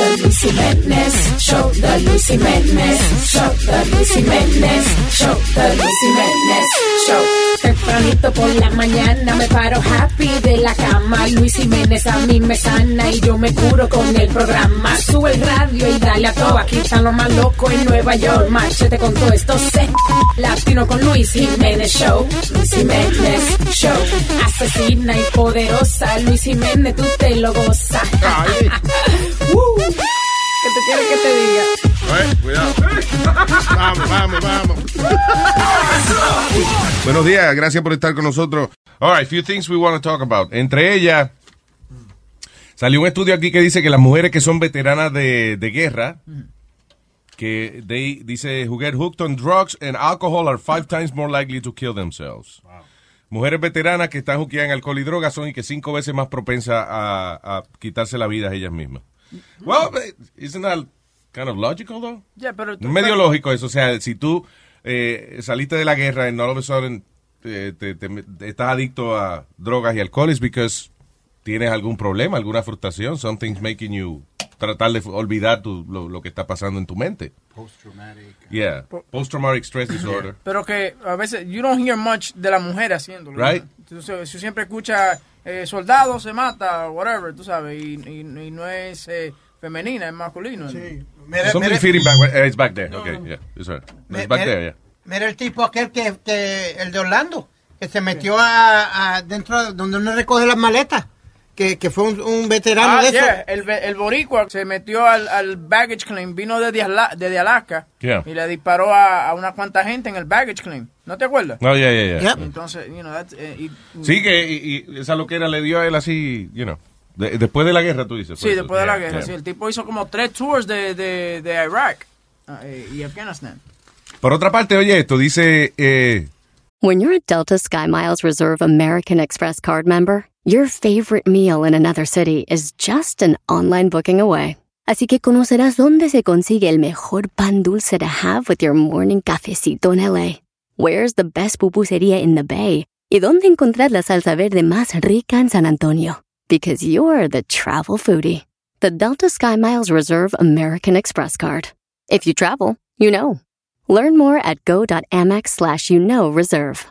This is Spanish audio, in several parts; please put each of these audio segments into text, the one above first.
the Luis Jimenez Show, the Luis Jimenez Show, the Luis Jimenez Show, the Luis Jimenez Show. Tempranito por la mañana me paro happy de la cama. Luis Jiménez a mí me sana y yo me curo con el programa. Sube el radio y dale a todo. Aquí están los más locos en Nueva York. Machete con todo esto. Se latino con Luis Jiménez Show. Luis Jiménez Show. Asesina y poderosa. Luis Jiménez, tú te lo gozas. Uh, ¿Qué te quiere que te diga? Eh, cuidado. Vamos, vamos, vamos. Buenos días, gracias por estar con nosotros. All right, few things we want to talk about. Entre ellas, salió un estudio aquí que dice que las mujeres que son veteranas de, de guerra, que they, dice, who get hooked on drugs and alcohol are five times more likely to kill themselves. Mujeres veteranas que están juqueadas en alcohol y drogas son y que cinco veces más propensas a, a quitarse la vida a ellas mismas. Well, isn't that kind of logical, though? Yeah, pero Es medio lógico eso. O sea, si tú eh, saliste de la guerra y all of a sudden eh, te, te- te- estás adicto a drogas y alcohol, es because tienes algún problema, alguna frustración. Something's making you tratar de olvidar tu- lo, lo que está pasando en tu mente. Post-traumatic. Yeah. Post-traumatic stress disorder. Pero que a veces you don't hear much de la mujer haciéndolo. Right. Entonces, si siempre escucha eh, soldado se mata, whatever, tú sabes, y, y- y no es eh, femenina, es masculino. Sí. Mira, Somebody mira- feeding back. It's back there. Okay, yeah. It's, right. It's back there, yeah. Mira el tipo aquel que, que el de Orlando, que se metió a, a dentro de donde uno recoge las maletas, que, que fue un, un veterano Ah, de eso. yeah, el, be- el boricua se metió al, al baggage claim, vino desde, Ala- desde Alaska Yeah. y le disparó a, a una cuanta gente en el baggage claim. ¿No te acuerdas? No, yeah, yeah, yeah. Yep. Entonces, you know, that's, eh, y- Sí, que y, y esa loquera le dio a él así, you know. De- después de la guerra, tú dices. Sí, eso. después de la guerra, yeah. sí. El tipo hizo como tres tours de, de, de Irak ah, eh, y Afganistán. Por otra parte, oye, esto dice, eh, When you're a Delta SkyMiles Reserve American Express card member, your favorite meal in another city is just an online booking away. Así que conocerás dónde se consigue el mejor pan dulce to have with your morning cafecito en LA. Where's the best pupusería in the Bay? Y dónde encontrar la salsa verde más rica en San Antonio. Because you're the travel foodie. The Delta SkyMiles Reserve American Express card. If you travel, you know. Learn more at go.amex slash you know reserve.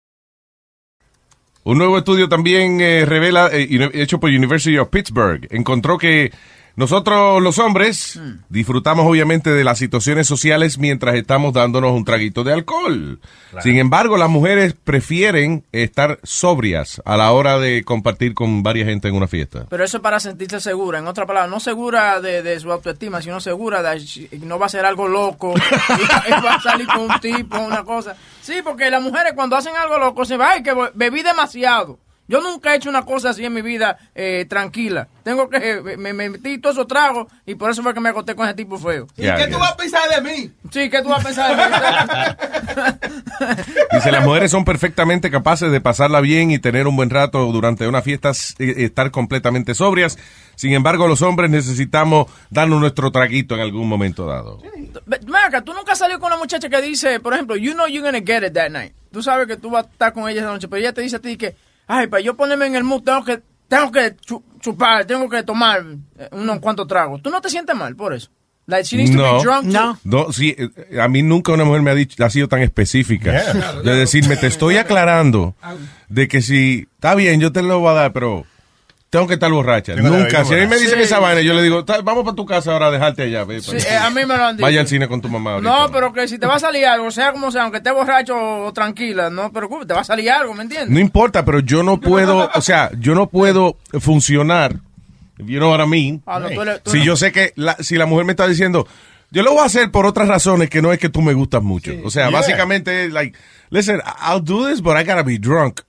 Un nuevo estudio también eh, revela, eh, hecho por University of Pittsburgh, encontró que nosotros los hombres disfrutamos obviamente de las situaciones sociales mientras estamos dándonos un traguito de alcohol. Sin embargo, las mujeres prefieren estar sobrias a la hora de compartir con varias gente en una fiesta. Pero eso es para sentirse segura. En otra palabra, no segura de, de su autoestima, sino segura de que no va a ser algo loco, y va a salir con un tipo, una cosa. Sí, porque las mujeres cuando hacen algo loco se va, ay, que bebí demasiado. Yo nunca he hecho una cosa así en mi vida eh, tranquila. Tengo que, me, me metí todos esos tragos y por eso fue que me acosté con ese tipo feo. ¿Y qué ya. tú vas a pensar de mí? Sí, ¿qué tú vas a pensar de mí? Dice, las mujeres son perfectamente capaces de pasarla bien y tener un buen rato durante una fiesta, eh, estar completamente sobrias. Sin embargo, los hombres necesitamos darnos nuestro traguito en algún momento dado. Ven acá, tú nunca salió con una muchacha que dice, por ejemplo, you know you're gonna get it that night. Tú sabes que tú vas a estar con ella esa noche, pero ella te dice a ti que, ay, para yo ponerme en el mood tengo que, tengo que chu- chupar, tengo que tomar eh, unos cuantos tragos. ¿Tú no te sientes mal por eso? Like she needs to No. be drunk. No. No, sí, eh, a mí nunca una mujer me ha dicho, ha sido tan específica. De decirme, te estoy aclarando de que si, está bien, yo te lo voy a dar, pero tengo que estar borracha. Tengo Nunca. Si a mí me dicen Sí. esa vaina, yo le digo, "Ta- vamos para tu casa ahora a dejarte allá. ve, Sí, eh, a mí me lo han dicho. Vaya al cine con tu mamá. ahorita. No, pero que si te va a salir algo, sea como sea, aunque estés borracho o tranquila, no te preocupes, te va a salir algo, ¿me entiendes? No importa, pero yo no puedo, o sea, yo no puedo funcionar, you know what I mean, Ah, no, tú tú si yo sé que la, si la mujer me está diciendo, yo lo voy a hacer por otras razones que no es que tú me gustas mucho. O sea, Yeah. básicamente, like, listen, I'll do this, but I gotta be drunk.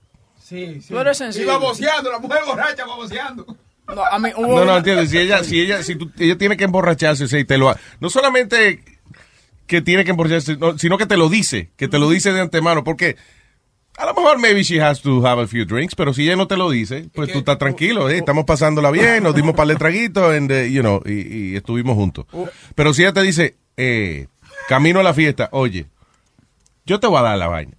Sí, sí. Tú eres sencillo. Y baboseando, la mujer borracha baboseando. No, a mí hubo No, no, entiendes. Si ella, si ella, si tú- ella tiene que emborracharse, o sea, y te lo, ha- no solamente que tiene que emborracharse, no, sino que te lo dice, que te lo dice de antemano, porque a lo mejor maybe she has to have a few drinks, pero si ella no te lo dice, pues tú estás tranquilo, eh, estamos pasándola bien, nos dimos para el traguito, and, eh, you know, y, y estuvimos juntos. Pero si ella te dice, eh, camino a la fiesta, oye, yo te voy a dar la vaina,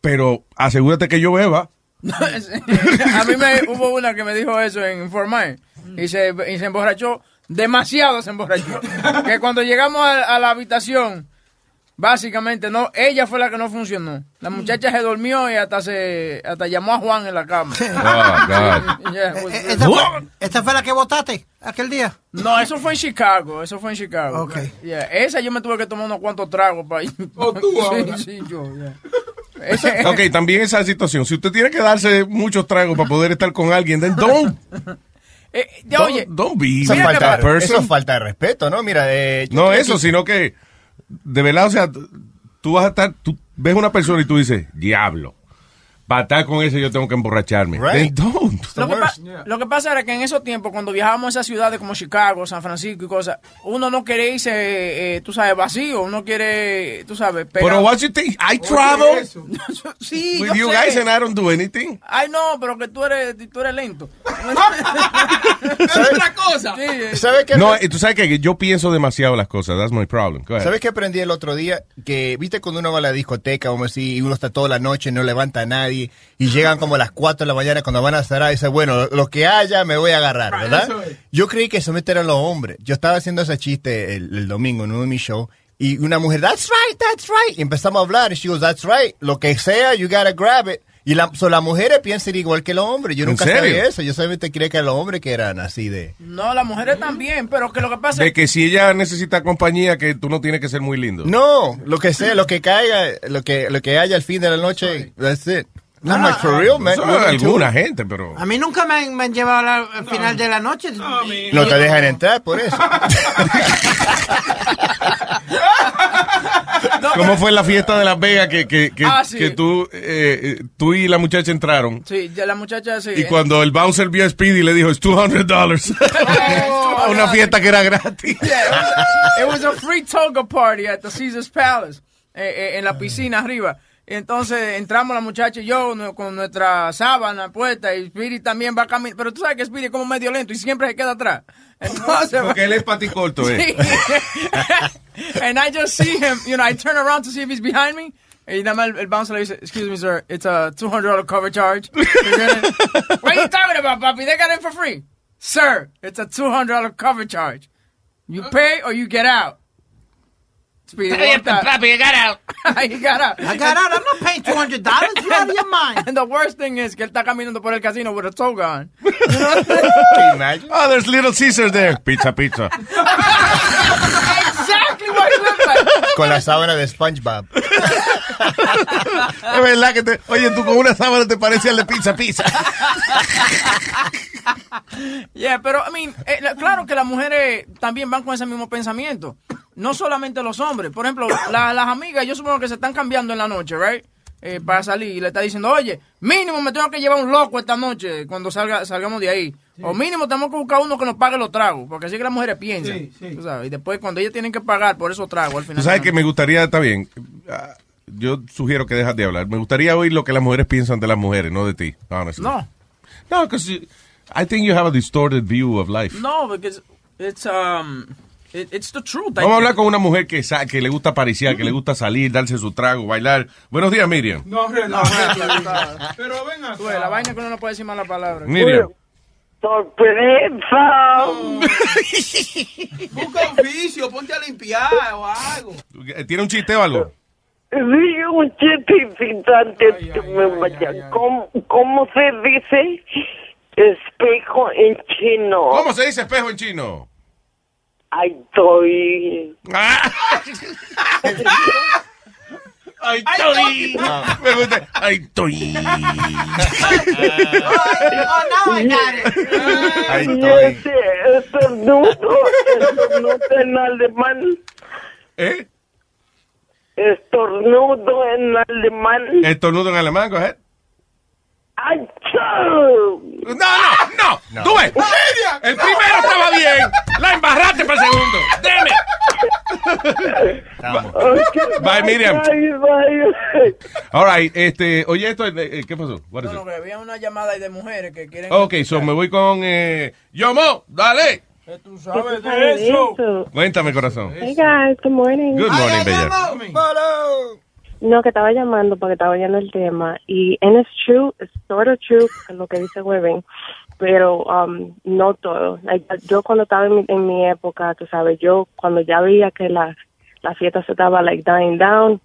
pero asegúrate que yo beba. a mí me hubo una que me dijo eso en Fort Myers y se, y se emborrachó, demasiado se emborrachó. que cuando llegamos a, a la habitación, básicamente no, ella fue la que no funcionó. La muchacha se durmió y hasta se hasta llamó a Juan en la cama. Oh. Yeah, was- Eh, ¿Esta fue, esta fue la que votaste aquel día? No, eso fue en Chicago, eso fue en Chicago. Yeah, esa yo me tuve que tomar unos cuantos tragos para ir. sí, sí, yo, yeah. Ese- Ok, también esa situación. Si usted tiene que darse muchos tragos para poder estar con alguien, then don't, eh, don't, oye, don't be Eso, falta, eso de respeto, ¿no? Mira, eh, No eso, sino que de verdad, o sea, tú vas a estar, tú ves una persona y tú dices, diablo, para estar con ese yo tengo que emborracharme. Right. Don't. Lo que, worst. lo que pasa era que en esos tiempos, cuando viajábamos a esas ciudades como Chicago, San Francisco y cosas, uno no quiere irse, eh, tú sabes, vacío, uno quiere, tú sabes, Pero what you think? I travel sí, with yo you sé. guys and I don't do anything. Ay, no, pero que tú eres, tú eres lento. Es otra cosa. Sí, eh, ¿Sabes qué? No, y tú sabes que yo pienso demasiado las cosas. That's my problem. Go ahead. ¿Sabes qué aprendí el otro día? Que, viste, cuando uno va a la discoteca, vamos a decir, y uno está toda la noche, no levanta a nadie, y llegan como a las 4 de la mañana cuando van a cerrar, y dice, bueno, lo que haya me voy a agarrar, ¿verdad? Yo creí que eso eran los hombres. Yo estaba haciendo ese chiste el, el domingo en uno de mis shows, y una mujer, that's right, that's right, y empezamos a hablar, y she goes, that's right, lo que sea, you gotta grab it. Y la, so, las mujeres piensan igual que los hombres. Yo ¿En nunca serio? sabía eso. Yo solamente creía que los hombres que eran así de... no, las mujeres también, pero que lo que pasa De es que si ella necesita compañía, que tú no tienes que ser muy lindo. No, lo que sea, lo que caiga, lo que, lo que haya al fin de la noche, that's it. No, no, like, for real, man. Es alguna gente, pero... A mí nunca me han, me han llevado a la- al final de la noche. No te dejan entrar por eso. ¿Cómo fue la fiesta de Las Vegas que, que, que, Ah, sí. que tú, eh, tú y la muchacha entraron? Sí, ya la muchacha sí. Y cuando el bouncer vio a Speedy le dijo, es $200. a una fiesta que era gratis. Yeah, it, was, it was a free toga party at the Caesar's Palace, eh, eh, en la piscina arriba. Entonces entramos la muchacha y yo con nuestra sábana puesta y Speedy también va a caminar. Pero tú sabes que Speedy es como medio lento y siempre se queda atrás. Entonces, Porque él es paticorto, ¿eh? Sí. and I just see him, you know, I turn around to see if he's behind me. Y nada más el, el bouncer le dice, excuse me, sir, it's a $200 cover charge. What are you talking about, papi? They got it for free. Sir, it's a $200 cover charge. You pay or you get out. Speedy. Papi, get out. he got out. I got out. I'm not paying $200. You out of your mind. And the worst thing is que él está caminando por el casino with a toga on. Can you imagine? Oh, there's Little Caesars there. Pizza, pizza. exactly what he looked like. Con la sábana de SpongeBob. Es verdad que te... Oye, tú con una sábana te parece al de pizza, pizza. Yeah, pero, I mean, eh, la- claro que las mujeres también van con ese mismo pensamiento. No solamente los hombres. Por ejemplo, la- las amigas, yo supongo que se están cambiando en la noche, right? Eh, para salir y le está diciendo, oye, mínimo me tengo que llevar un loco esta noche cuando salga, salgamos de ahí. O mínimo tenemos que buscar uno que nos pague los tragos, porque así que las mujeres piensan. Sí, sí. tú sabes, Y después cuando ellas tienen que pagar por esos tragos al final. Tú sabes que me gustaría, está bien, ah, yo sugiero que dejas de hablar. Me gustaría oír lo que las mujeres piensan de las mujeres, no de ti, honestly. noche. No, because I think you have a distorted view of life. No, no, because it's, um, it's the truth. Vamos a hablar con una mujer que, sa- que le gusta pariciar, que le gusta salir, darse su trago, bailar. Buenos días, Miriam. No, relaja. Pero ven acá. La vaina que uno no puede decir mala palabra. Miriam. Sorpresa. Busca oficio, ponte a limpiar o algo. ¿Tiene un chiste o algo? Sí, un chiste ay. ¿Cómo, ¿Cómo se dice espejo en chino? ¿Cómo se dice espejo en chino? Ay, estoy. Ay, Tori. Me gusta. Ay, Tori. Oh, now I got it. Ahí Y estoy. ese estornudo, estornudo en alemán. ¿Eh? Estornudo en alemán. Estornudo en alemán, go ahead. No, no, no. Tú ves. El primero estaba bien. La embarraste para el segundo. Deme. Bye, Miriam. Bye, bye. All right, este, oye esto, eh, ¿qué pasó? What is No, it? no, que había una llamada ahí de mujeres que quieren. Ok, so me voy con eh, Yomo, dale. Tú sabes de eso. Cuéntame, corazón. Hey guys, good morning. Good morning, bella. No, que estaba llamando porque estaba oyendo el tema y and it's true, it's sort of true lo que dice Webin, pero um, no todo. Yo cuando estaba en mi, en mi época, tú sabes, yo cuando ya veía que la, la fiesta se estaba like dying down,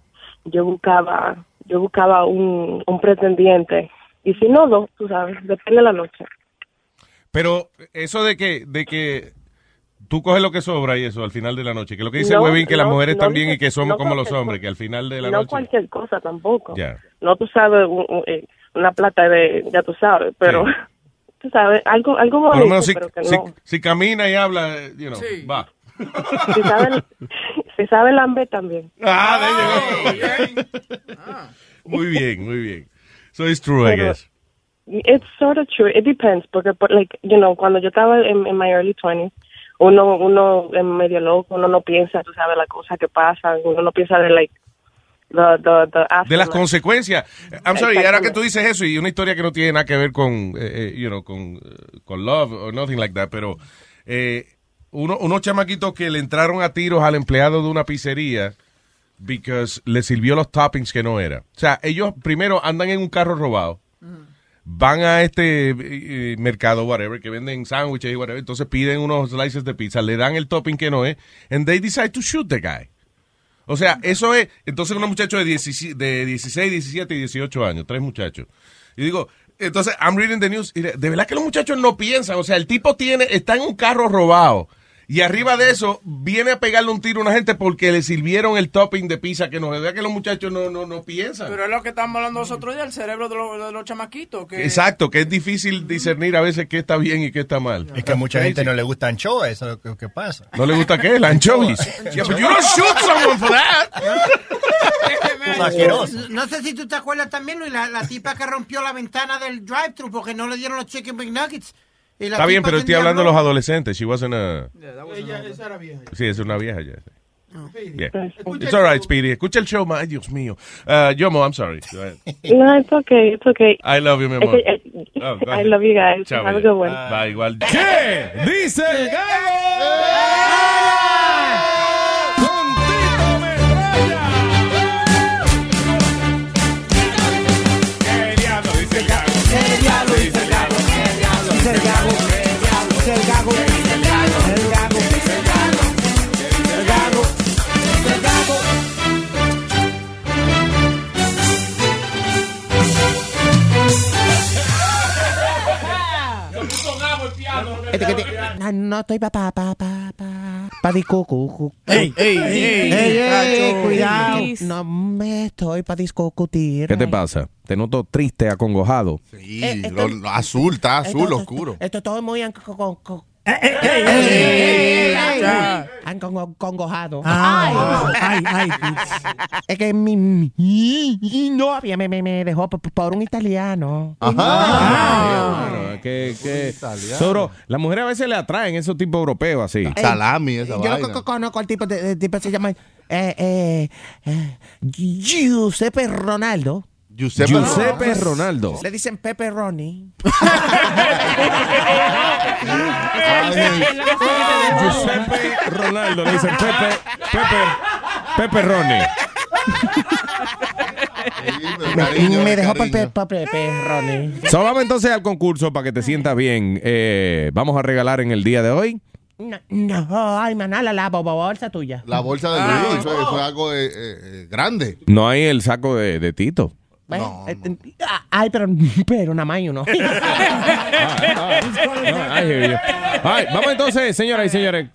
yo buscaba, yo buscaba un, un pretendiente y si no, no, tú sabes, depende de la noche. Pero eso de que, de que tú coges lo que sobra y eso al final de la noche, que lo que dice No, Webin que las no, mujeres no también dice- y que somos no como los hombres, que al final de la no noche. cualquier cosa tampoco. Ya. No tú sabes, eh, una plata de, ya tú sabes, pero tú sabes, algo, algo Por lo bonito, menos si, pero que si, no. si camina y habla, eh, you know, va. Si sabe, si sabe lamber también. Ah, de Muy bien, muy bien. So it's true, I Pero- guess. It's sort of true. It depends, porque, por- like, you know, cuando yo estaba en, en my early 20s, uno, uno es medio loco, uno no piensa, tú sabes, las cosas que pasan, uno no piensa de, like, the, the, the De las consecuencias. I'm sorry, ahora que tú dices eso y una historia que no tiene nada que ver con, eh, eh, you know, con, eh, con love or nothing like that, pero eh, uno, unos chamaquitos que le entraron a tiros al empleado de una pizzería because le sirvió los toppings que no era. O sea, ellos primero andan en un carro robado, van a este eh, eh, mercado, whatever, que venden sándwiches y whatever, entonces piden unos slices de pizza, le dan el topping que no es, and they decide to shoot the guy. O sea, eso es, entonces unos muchachos de 16, de 16, 17 y 18 años, tres muchachos. Y digo, entonces, I'm reading the news, y de verdad que los muchachos no piensan, o sea, el tipo tiene, está en un carro robado, y arriba de eso, viene a pegarle un tiro a una gente porque le sirvieron el topping de pizza que no, de verdad que los muchachos no, no, no piensan. Pero es lo que estamos hablando nosotros ya, el cerebro de, los- de los chamaquitos. Que Exacto, que es difícil discernir a veces qué está bien y qué está mal. Es que a mucha gente no le gusta anchoa, eso es lo que, que pasa. ¿No le gusta qué? La. Yeah, but you don't shoot someone for that. No sé si tú te acuerdas también, Luis, la, la tipa que rompió la ventana del drive-thru porque no le dieron los chicken McNuggets. Está bien, pero estoy hablando de los adolescentes. She wasn't a... Ella, esa era vieja. Sí, es una vieja ya. Yeah. Escucha It's all right, Speedy. Escucha el show, ay, Dios mío. Uh, Yomo, I'm sorry. No, it's okay, it's okay. I love you, mi amor. eh, Oh, I ahead. love you guys. Chao, Have a good one. Bye, igual. ¿Qué dice No, no estoy pa pa pa pa pa pa discutir. Ey, ey, ey, cuidado. Please. No me estoy para discutir. ¿Qué te pasa? Te noto triste, acongojado. Sí, Eh, esto- lo- lo azul, está azul, Esto- oscuro. Esto todo muy an- con- con- con- Ya. an- con- congojado. Ay, ay, Es que mi, mi novia me, me, me dejó por, por un italiano. Ah, bueno, que, que, Soro, las mujeres a veces le atraen esos tipos europeos así. Salami, esa Yo co- conozco al tipo, de, de- tipo se llama eh, eh, eh, Giuseppe Ronaldo. Giuseppe, Giuseppe Ronaldo. Le dicen Pepe Ronnie. Giuseppe Ronaldo. Le dicen Pepe, Pepe, Pepe Ronnie. Me, me dejó por Pe- por Pepe Ronnie. So, vamos entonces al concurso para que te sientas bien. Eh, vamos a regalar en el día de hoy. No, no, ay, maná, la, la bo- bo- bolsa tuya. La bolsa de Luis, eso, eso es algo eh, eh, eh, grande. No hay el saco de, de Tito. Bueno, eh, eh, ah, Ay, pero, pero nada más uno. Ay, hear you. Ay, vamos entonces, señoras y señores.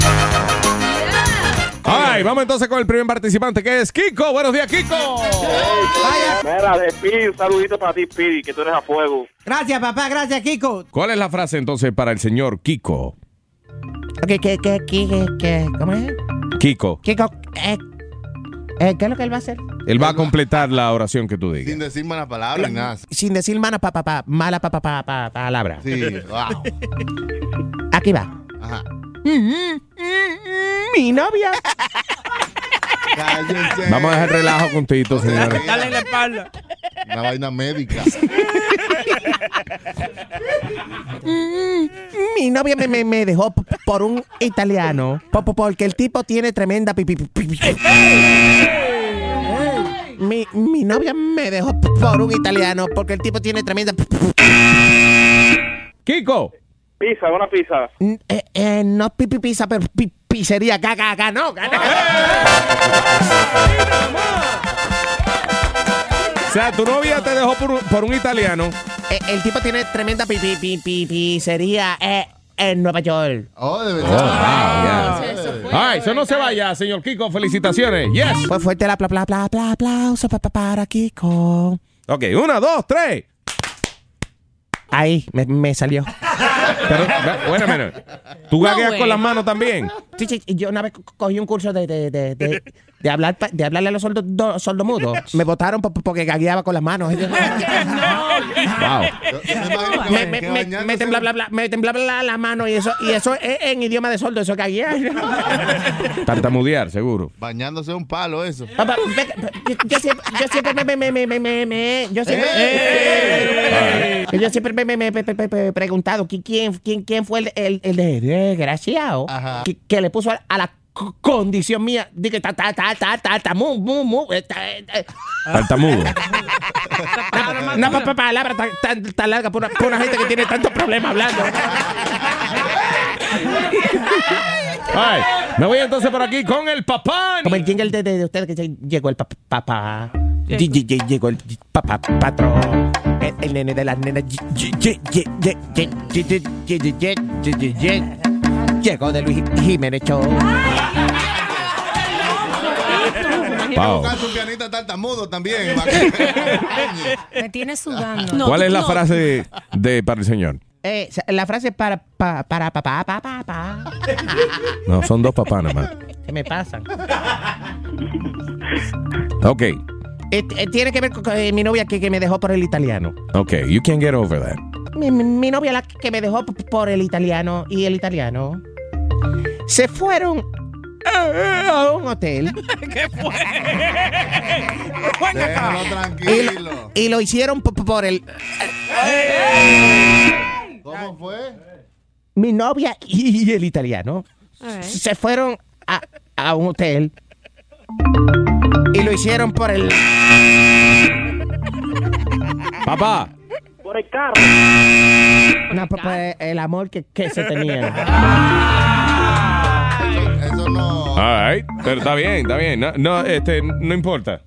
Ay, vamos entonces con el primer participante que es Kiko. Buenos días, Kiko. Mira, de Speedy, un saludito para ti, Speedy, que tú eres a fuego. Gracias, papá, gracias, Kiko. ¿Cuál es la frase entonces para el señor Kiko? Ok, que, que, que, que, ¿cómo es? Kiko. Kiko, eh, Eh, ¿Qué es lo que él va a hacer? Él va a completar la oración que tú digas. Sin decir malas palabras ni nada. Sin decir mala pa, pa, pa, mala pa, pa, pa, pa- palabra. Sí, wow. Aquí va. Ajá. Mi novia. Cállense. Vamos a dejar relajo con Tito, señores. Dale en la espalda. Una vaina médica. Mi novia me, me, me dejó por un italiano. po- po- Porque el tipo tiene tremenda pipi. pipi- Mi, mi novia me dejó por un italiano porque el tipo tiene tremenda. Kiko. Pizza, una pizza. Eh, eh, no pipi pizza, pero pi- pizzería. Caca, caca, no. caca. O sea, tu novia te dejó por, un- por un italiano. Eh, el tipo tiene tremenda pipi, pipi, pizzería eh, en Nueva York. Oh, de Oh, verdad. wow, yeah. Ay, eso no se vaya, señor Kiko. Felicitaciones. Yes. Pues fuerte la pla, pla, pla, pla, aplauso pa, pa, para Kiko. Ok, una, dos, tres. Ahí, me, me salió. Pero, bueno, bueno. ¿Tú gagueas con las manos también? Sí, sí, yo una vez co- cogí un curso de, de, de, de, de hablar, de hablarle a los sordos do- sordomudos. Me votaron po- porque gagueaba con las manos. Wow. Me, me, me, me tembla, bla, bla, me tembla bla, la mano y eso, y eso es en idioma de sordo, eso es gaguear. Tartamudear, seguro. Bañándose un palo, eso. Papá, yo, yo siempre, yo siempre me, me, me, me, me, me, me- yo siempre, yo siempre me, me, me, me- me- me- me he preguntado qui- quién, quién, quién fue el, el, el desgraciado que, que le puso a, a la condición mía de que ta ta mu mu mu no papá palabra tan larga por una, gente que tiene tantos problemas hablando me voy entonces por aquí con el papá como el jingle de, de, que llegó el papá papá llegó el papá patrón el, nene de las nenas llegó de Luis Jiménez Show Wow. Tocar su pianista tartamudo también. Me tiene sudando. ¿Cuál es la frase de para el señor? Eh, la frase para pa, para papá pa, pa, pa. No, son dos papás nada más. ¿Qué me pasa? Ok, Eh, eh, tiene que ver con eh, mi novia que, que me dejó por el italiano. ok, you can get over that. Mi, mi- mi novia la que me dejó por el italiano y el italiano se fueron a un hotel ¿Qué fue? Déjalo y tranquilo. lo, y lo hicieron por el ¿Cómo fue? mi novia y el italiano se fueron a, a un hotel y lo hicieron por el Papá. Por el carro. no, por, por el amor que, que se tenían no. All right, pero está bien, está bien. No, no, este, no importa.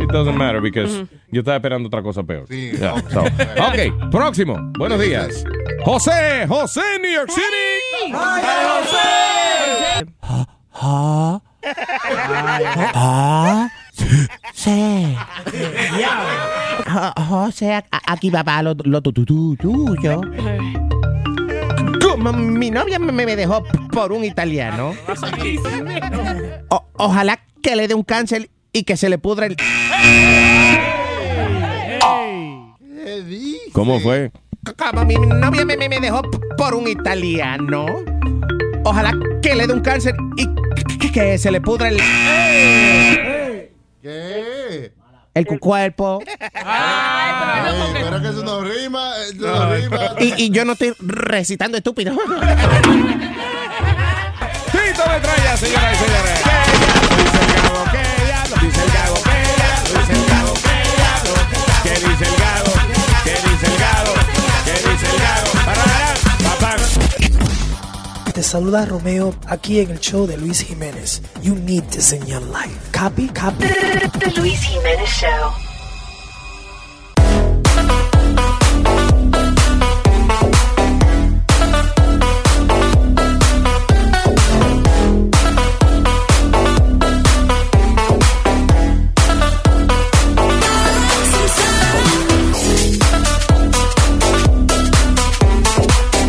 It doesn't matter because yo estaba esperando otra cosa peor. Sí, Yeah, ok. so. Ok, próximo. Buenos días. José, José, New York City. ah ah sí José aquí va para lo, lo tu- tu- tu- tuyo mi novia me, me dejó por un italiano o- ojalá que le dé un cáncer y que se le pudra el. ¿Cómo fue? como mi novia me, me- dejó por un italiano ojalá que le dé un cáncer y que, que se le pudra el ¿Qué? El cu- cuerpo Ay, pero que eso no rima. Eso no rima. y, y yo no estoy recitando estúpido Tito Metralla, señoras y señores. ¿Qué dice el gago? ¿Qué diablo? Dice el gago. ¿Qué dice el gago? ¿Qué dice el gago? ¿Qué Te saluda Romeo aquí en el show de Luis Jiménez. You need this in your life. Copy, copy. The Luis Jimenez Show.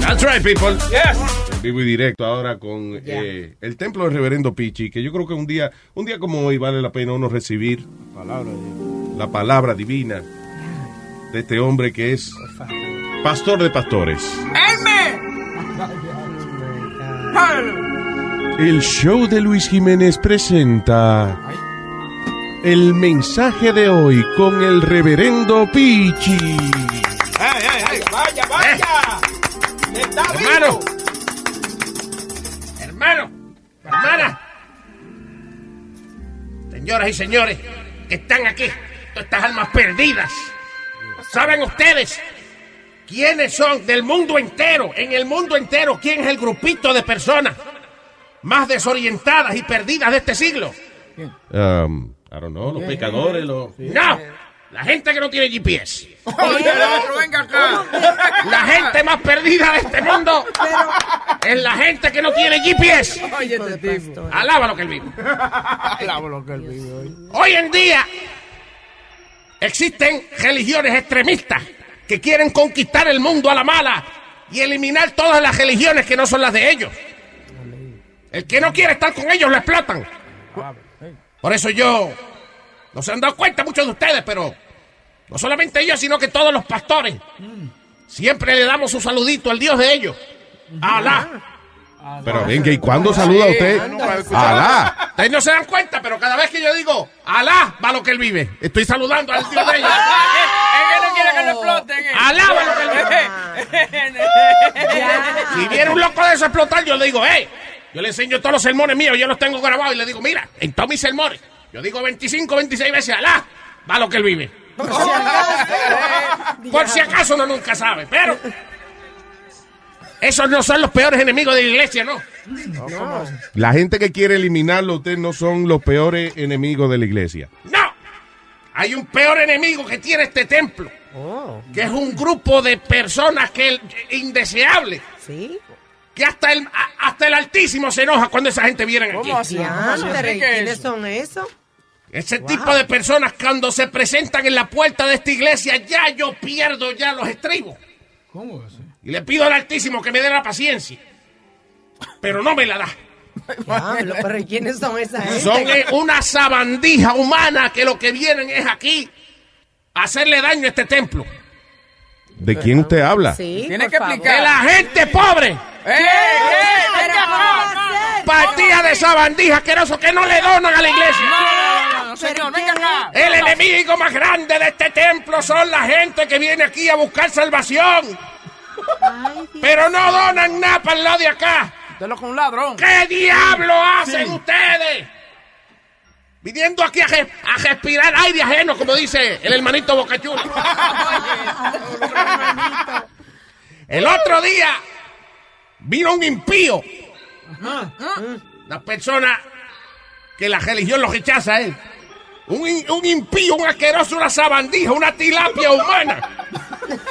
That's right, people. Yes. Vivo y directo ahora con eh, el templo del reverendo Pichi, que yo creo que un día, un día como hoy vale la pena uno recibir la palabra divina de este hombre que es pastor de pastores. El show de Luis Jiménez presenta el mensaje de hoy con el reverendo Pichi. ¡Vaya, vaya! ¡Está Hermano. vivo! Hermano, hermana, señoras y señores que están aquí, todas estas almas perdidas, ¿saben ustedes quiénes son del mundo entero, en el mundo entero, quién es el grupito de personas más desorientadas y perdidas de este siglo? Um, I don't know, los pecadores, los... No, la gente que no tiene GPS. Oye, el otro, venga acá. La gente más perdida de este mundo es la gente que no tiene GPS. Oye, este tipo. Alaba lo que él vive. Alaba lo que él vive hoy. Hoy en día existen religiones extremistas que quieren conquistar el mundo a la mala y eliminar todas las religiones que no son las de ellos. El que no quiere estar con ellos lo explotan. Por eso yo, no se han dado cuenta muchos de ustedes, pero no solamente ellos, sino que todos los pastores, siempre le damos un saludito al Dios de ellos, Alá. Pero venga, ¿y cuándo saluda usted? Alá. Ustedes no se dan cuenta, pero cada vez que yo digo Alá, va lo que él vive. Estoy saludando al Dios de ellos. Es que no quiere que lo exploten. eh. Alá va lo que él vive. Si viene un loco de eso a explotar, yo le digo, hey, yo le enseño todos los sermones míos, yo los tengo grabados y le digo, mira, en todos mis sermones, yo digo 25, 26 veces, Alá, va lo que él vive. Por si acaso uno nunca sabe, pero esos no son los peores enemigos de la iglesia, ¿no? La gente que quiere eliminarlo, usted no son los peores enemigos de la iglesia. No, hay un peor enemigo que tiene este templo, que es un grupo de personas que indeseable. Sí. Que hasta el, hasta el Altísimo se enoja cuando esa gente viene aquí. ¿Cómo así? Diantre, ¿Qué es ¿Quiénes son esos? Ese tipo de personas cuando se presentan en la puerta de esta iglesia, ya yo pierdo ya los estribos. ¿Cómo así? Y le pido al Altísimo que me dé la paciencia. Pero no me la da. Diablo, pero ¿y quiénes son esas gente? Son eh, una sabandija humana que lo que vienen es aquí a hacerle daño a este templo. ¿De quién usted habla? Sí, Tiene que explicar. De la gente pobre. ¡Eh, eh! Pero venga ¿cómo acá! va a ser? Partida de sabandijas asquerosos que no le donan a la iglesia. No, no, no, no, señor, venga acá. El enemigo más grande de este templo son la gente que viene aquí a buscar salvación. Ay. Pero no donan nada para el lado de acá. Usted lo con un ladrón. ¿Qué diablo hacen ustedes? Viniendo aquí a, a respirar aire ajeno, como dice el hermanito Bocachula. El otro día vino un impío. Una persona que la religión lo rechaza a él. Un, un impío, un asqueroso, una sabandija, una tilapia humana.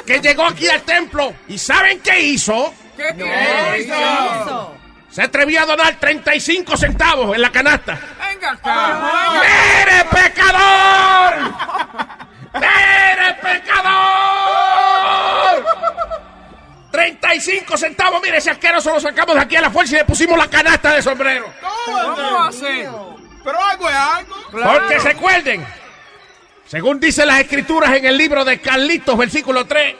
Que llegó aquí al templo. ¿Y saben qué hizo? ¿Qué, ¿Qué hizo? hizo? Se atrevió a donar 35 centavos en la canasta. Venga acá. ¡Mire, pecador! ¡Mire, pecador! 35 centavos, mire, ese asqueroso lo sacamos de aquí a la fuerza y le pusimos la canasta de sombrero. ¿Cómo va a ser? Pero algo es algo. Porque recuerden, según dicen las escrituras en el libro de Carlitos, versículo 3,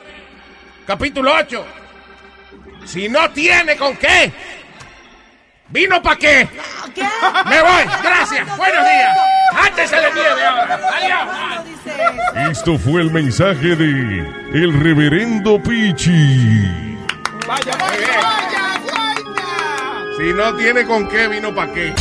capítulo 8, si no tiene con qué, ¿vino para qué? ¿Qué? Me voy, gracias, buenos días. Hántese de nieve ahora. Adiós. Esto fue el mensaje de el reverendo Pichi. Vaya, vaya, vaya, vaya. Si no tiene con qué, vino para qué.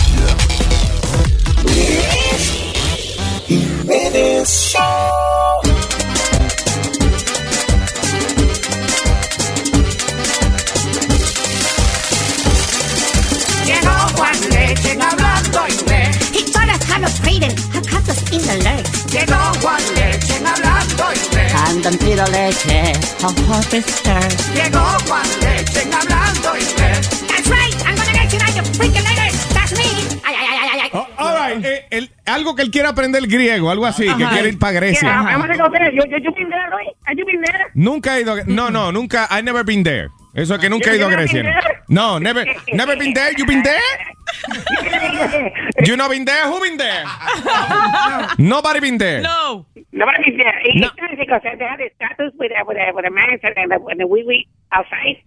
Llegó Juan Leche hablando inglés. He got a kind of freedom. I got this in the leg. Llegó Juan Leche hablando inglés. Andan tiro leche. A harvester. Llegó Juan Leche hablando inglés. That's right. I'm gonna get you now, you freaking lady. El- algo que él quiera aprender griego, algo así, que quiere ir para Grecia. Yeah, I'm gonna go there. You, you, you been there, right? Have you been there? Nunca he ido. a- No, no, nunca. I never been there. Eso es que nunca he ido a Grecia. No, No, never, never been there. You been there? You not been there? Who been there? Nobody been there. No. Nobody been there. It's nice because they have the status with the, with the, with the man and the wee wee outside.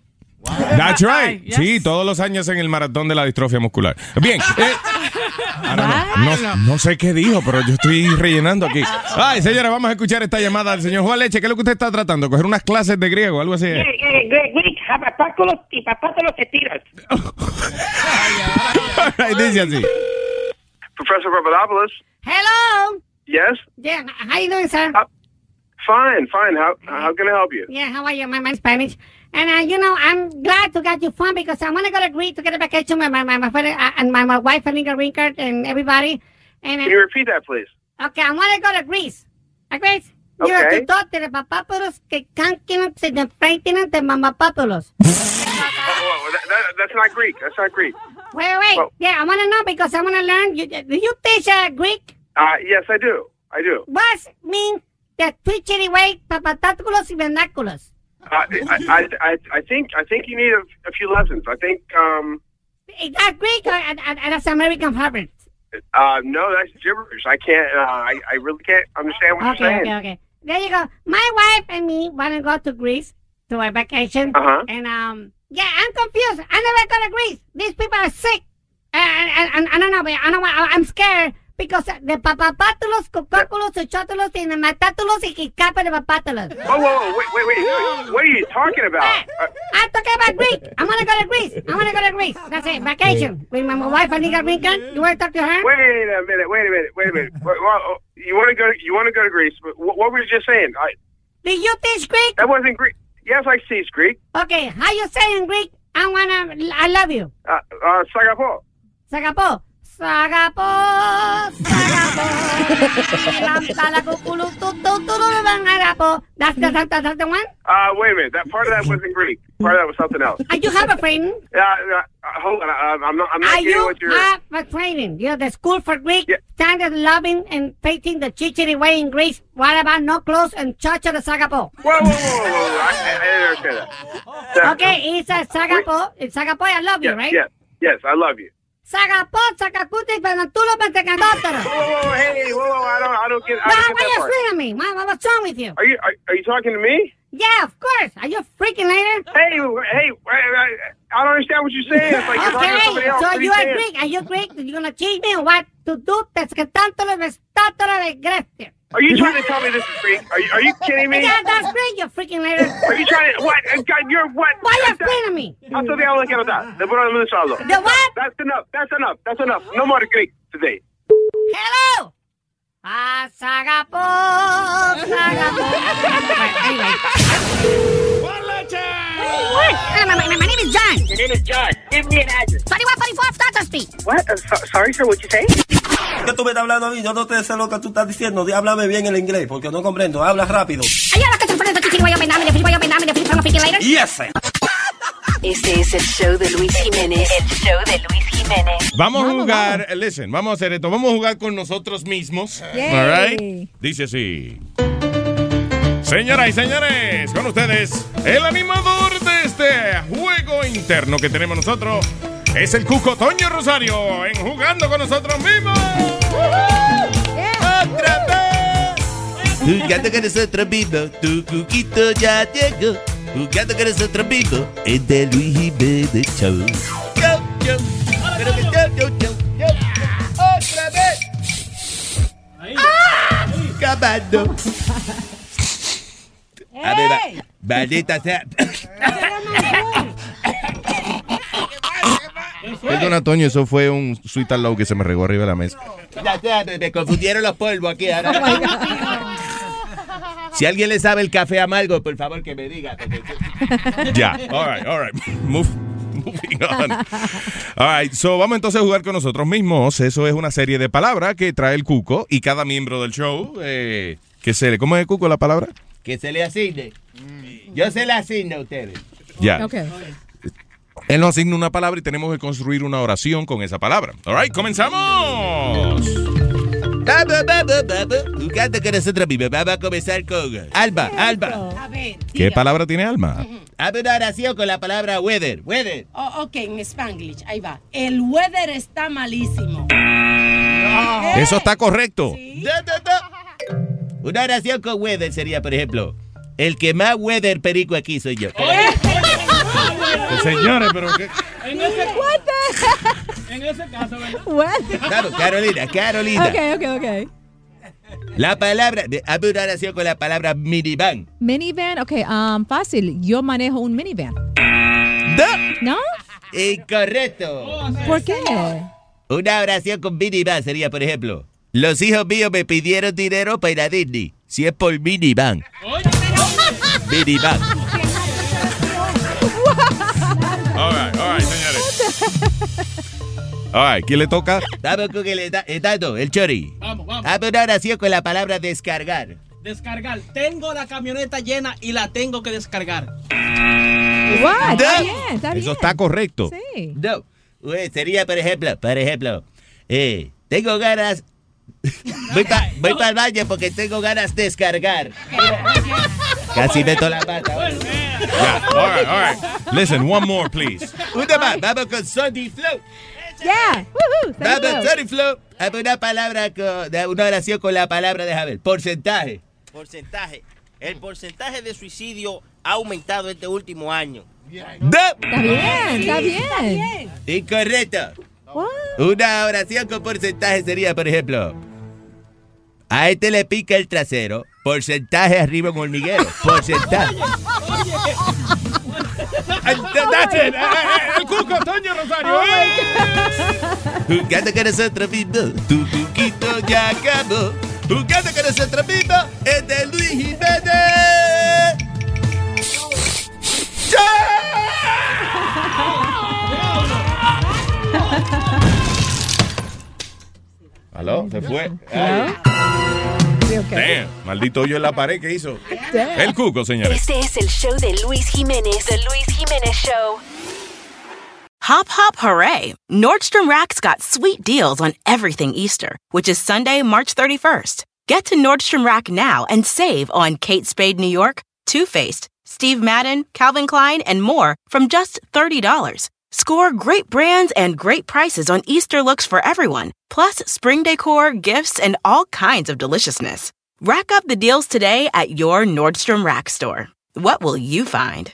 That's right. Sí, todos los años en el maratón de la distrofia muscular. Bien. eh, ahora no, no, no sé qué dijo, pero yo estoy rellenando aquí. Ay, señora, vamos a escuchar esta llamada del señor Juan Leche. ¿Qué es lo que usted está tratando? ¿Coger unas clases de griego algo así? Eh, eh, y papáculos te tiras. Ay, Dice así. Professor Papadopoulos. Hello. Yes. Yeah, how you doing, sir? Fine, fine. How how can I help you? Yeah, how are you? My name's Spanish. And, uh, you know, I'm glad to get you fun because I want to go to Greece to get a vacation with my, my, my, friend, uh, and my, my wife and Inga Rinkert and everybody. And, Can you repeat that, please? Okay, I want to go to Greece. A Greece. Okay. You're the daughter of Papapolos que cantan se de frente de Mamapapolos. Oh, that, that, that's not Greek. That's not Greek. Wait, wait. Well- yeah, I want to know because I want to learn. You, do you teach uh, Greek? Uh, yes, I do. I do. What mean the twitchy way, vernáculos? Uh, I, I, I, I think I think you need a, a few lessons. I think um, Is that Greek or and, and, and that's American Harvard? uh, no, that's gibberish. I can't. Uh, I, I really can't understand what Okay, you're saying. okay, okay. There you go. My wife and me want to go to Greece to our vacation. Uh-huh. And, um, yeah, I'm confused. I never go to Greece. These people are sick. And, and, and I don't know, but I don't I'm scared because the papapátulos, cocóculos, chochotulos, y the matátulos, y quiscapa de papátulos. Whoa, whoa, whoa, wait, wait, wait. What are you talking about? Uh, I'm talking about Greek. I'm going to go to Greece. I'm going to go to Greece. That's it. Vacation. With my wife, Anika Rinkan. You want to talk to her? wait a minute. Wait a minute. Wait a minute. Well, you want to go? You want to go to Greece? But what, what were you just saying? I, Did you teach Greek? that wasn't Greek. Yes, I teach Greek. Okay, how you say in Greek? I wanna, I love you. Uh, uh, Sagapo. Sagapo. Sagapo. Sagapo. That's the, that's the, that's the one? Uh, wait a minute. That part of that wasn't Greek. Part of that was something else. Are you have a training? Uh, uh, hold on. Uh, I'm not. I'm not Are getting you what you're. have a training? You know, the school for Greek, standard loving and facing the chichiri way in Greece. What about no clothes and church of the Sagapo? Whoa, whoa, whoa, whoa! whoa. I, I, I didn't understand that. That- Okay, it's a Sagapo. It's Sagapo, I love you, right? yes, yes. I love you. Sagapo, Sagacuti, Penatulo, Pentecandotero. Whoa, whoa, hey, whoa, whoa! I don't, I don't get. I Why, don't why get you that part. screaming at me? Why, what's wrong with you? Are you, are, are you talking to me? Yeah, of course. Are you freaking later? Hey, hey, I, I don't understand what you're saying. It's like you're talking to somebody Okay, else. so What are you you are saying? Greek. Are you Greek? You gonna teach me what to do? That's que tanto le vestatore de Grecia. Are you trying to tell me this is Greek? Are you, are you kidding me? Yeah, that's Greek, you freaking later. Are you trying to what? uh, God, you're what? Why you screaming at me? Hasta de hablar que no da. De por el solo. The what? That's enough. That's enough. That's enough. No more Greek today. Hello. Ah, Sagapo, Sagapo. What? Uh, my, my, my name is John. Your name is John. Give me an address. 2144 Starter Street. What? Uh, so, sorry, sir. What'd you say? ¿Qué tú me estás hablando a mí? Yo no te sé lo que tú estás diciendo. Di- Háblame bien el inglés, porque no comprendo. Habla rápido. Yes, sir. Este es el show de Luis Jiménez. El show de Luis Jiménez. Vamos a jugar, listen, vamos a hacer esto. Vamos a jugar con nosotros mismos. Yay. All right? Dice así. Señoras y señores, con ustedes, el animador de este juego interno que tenemos nosotros es el Cuco Toño Rosario en Jugando con nosotros mismos. Jugando con nosotros mismos, tu cuquito ya llegó. Jugando con nosotros mismos, es de Luis Jiménez Show. Yo, yo, pero que yo, yo, yo, yo. Otra vez. ¡Ah! Acabando. A ver, va- maldita sea. Perdona, Toño, eso fue un sweet and low que se me regó arriba de la mesa. Ya, ya, me, me confundieron los polvos aquí ahora. Si alguien le sabe el café amargo, por favor que me diga. Ya, all right, all right. Move, moving on. All right, so vamos entonces a jugar con nosotros mismos. Eso es una serie de palabras que trae el Cuco y cada miembro del show, eh, que se le, ¿cómo es Cuco la palabra? Que se le asigne. Yo se le asigno a ustedes. Ya. Él nos asigna una palabra y tenemos que construir una oración con esa palabra. All right, comenzamos. Vamos, vamos, vamos. Jugando con nosotros mismos. Vamos a comenzar con Alba, Alba. A ver. ¿Qué palabra tiene alma? Hazme una oración con la palabra weather. Weather. Oh, ok, en Spanglish. Ahí va. El weather está malísimo. Eso está correcto. No, no, no. Una oración con weather sería, por ejemplo, el que más weather perico aquí soy yo. Señores, pero qué. En ese, en ese caso, ¿verdad? Vamos, Carolina, Carolina. Ok, ok, ok. La palabra, de- hazme una oración con la palabra minivan. Minivan, ok, um, fácil. Yo manejo un minivan. ¿No? Incorrecto. ¿Por qué? Una oración con minivan sería, por ejemplo, los hijos míos me pidieron dinero para ir a Disney. Si es por minivan. Minivan. All right, all right, señores. All right, ¿quién le toca? Vamos con el etado, el chori. Vamos, vamos. Hazme una oración con la palabra descargar. Descargar. Tengo la camioneta llena y la tengo que descargar. What? Está bien, está bien. Eso está correcto. Sí. No. Ué, sería, por ejemplo, por ejemplo, eh, tengo ganas. voy para el baño porque tengo ganas de descargar. Casi meto la pata. Yeah, all right, all right. Listen, one more, please. Una más, vamos con Sunny Flow. Yeah. Vamos. Sunny Flow. Hazme una palabra con, una oración con la palabra de Javier. Porcentaje. Porcentaje. El porcentaje de suicidio ha aumentado este último año. Está bien, está bien. Incorrecto. Una oración con porcentaje sería, por ejemplo, a este le pica el trasero, porcentaje arriba en hormiguero, porcentaje. That's it. Eh, eh, El cuco, Toño Rosario. eh. Jugando con nosotros mismos, tu cuquito ya acabó. Jugando con nosotros mismos, es de Luis Jiménez. ¿Aló? ¿Se fue? Sí, ok. Damn, maldito hoyo en la pared que hizo. El cuco, señores. Este es el show de Luis Jiménez. The Luis Jiménez Show. Hop, hop, hooray! Nordstrom Rack's got sweet deals on everything Easter, which is Sunday, March 31st. Get to Nordstrom Rack now and save on Kate Spade New York, Too Faced, Steve Madden, Calvin Klein, and more from just $30. Score great brands and great prices on Easter looks for everyone, plus spring decor, gifts, and all kinds of deliciousness. Rack up the deals today at your Nordstrom Rack store. What will you find?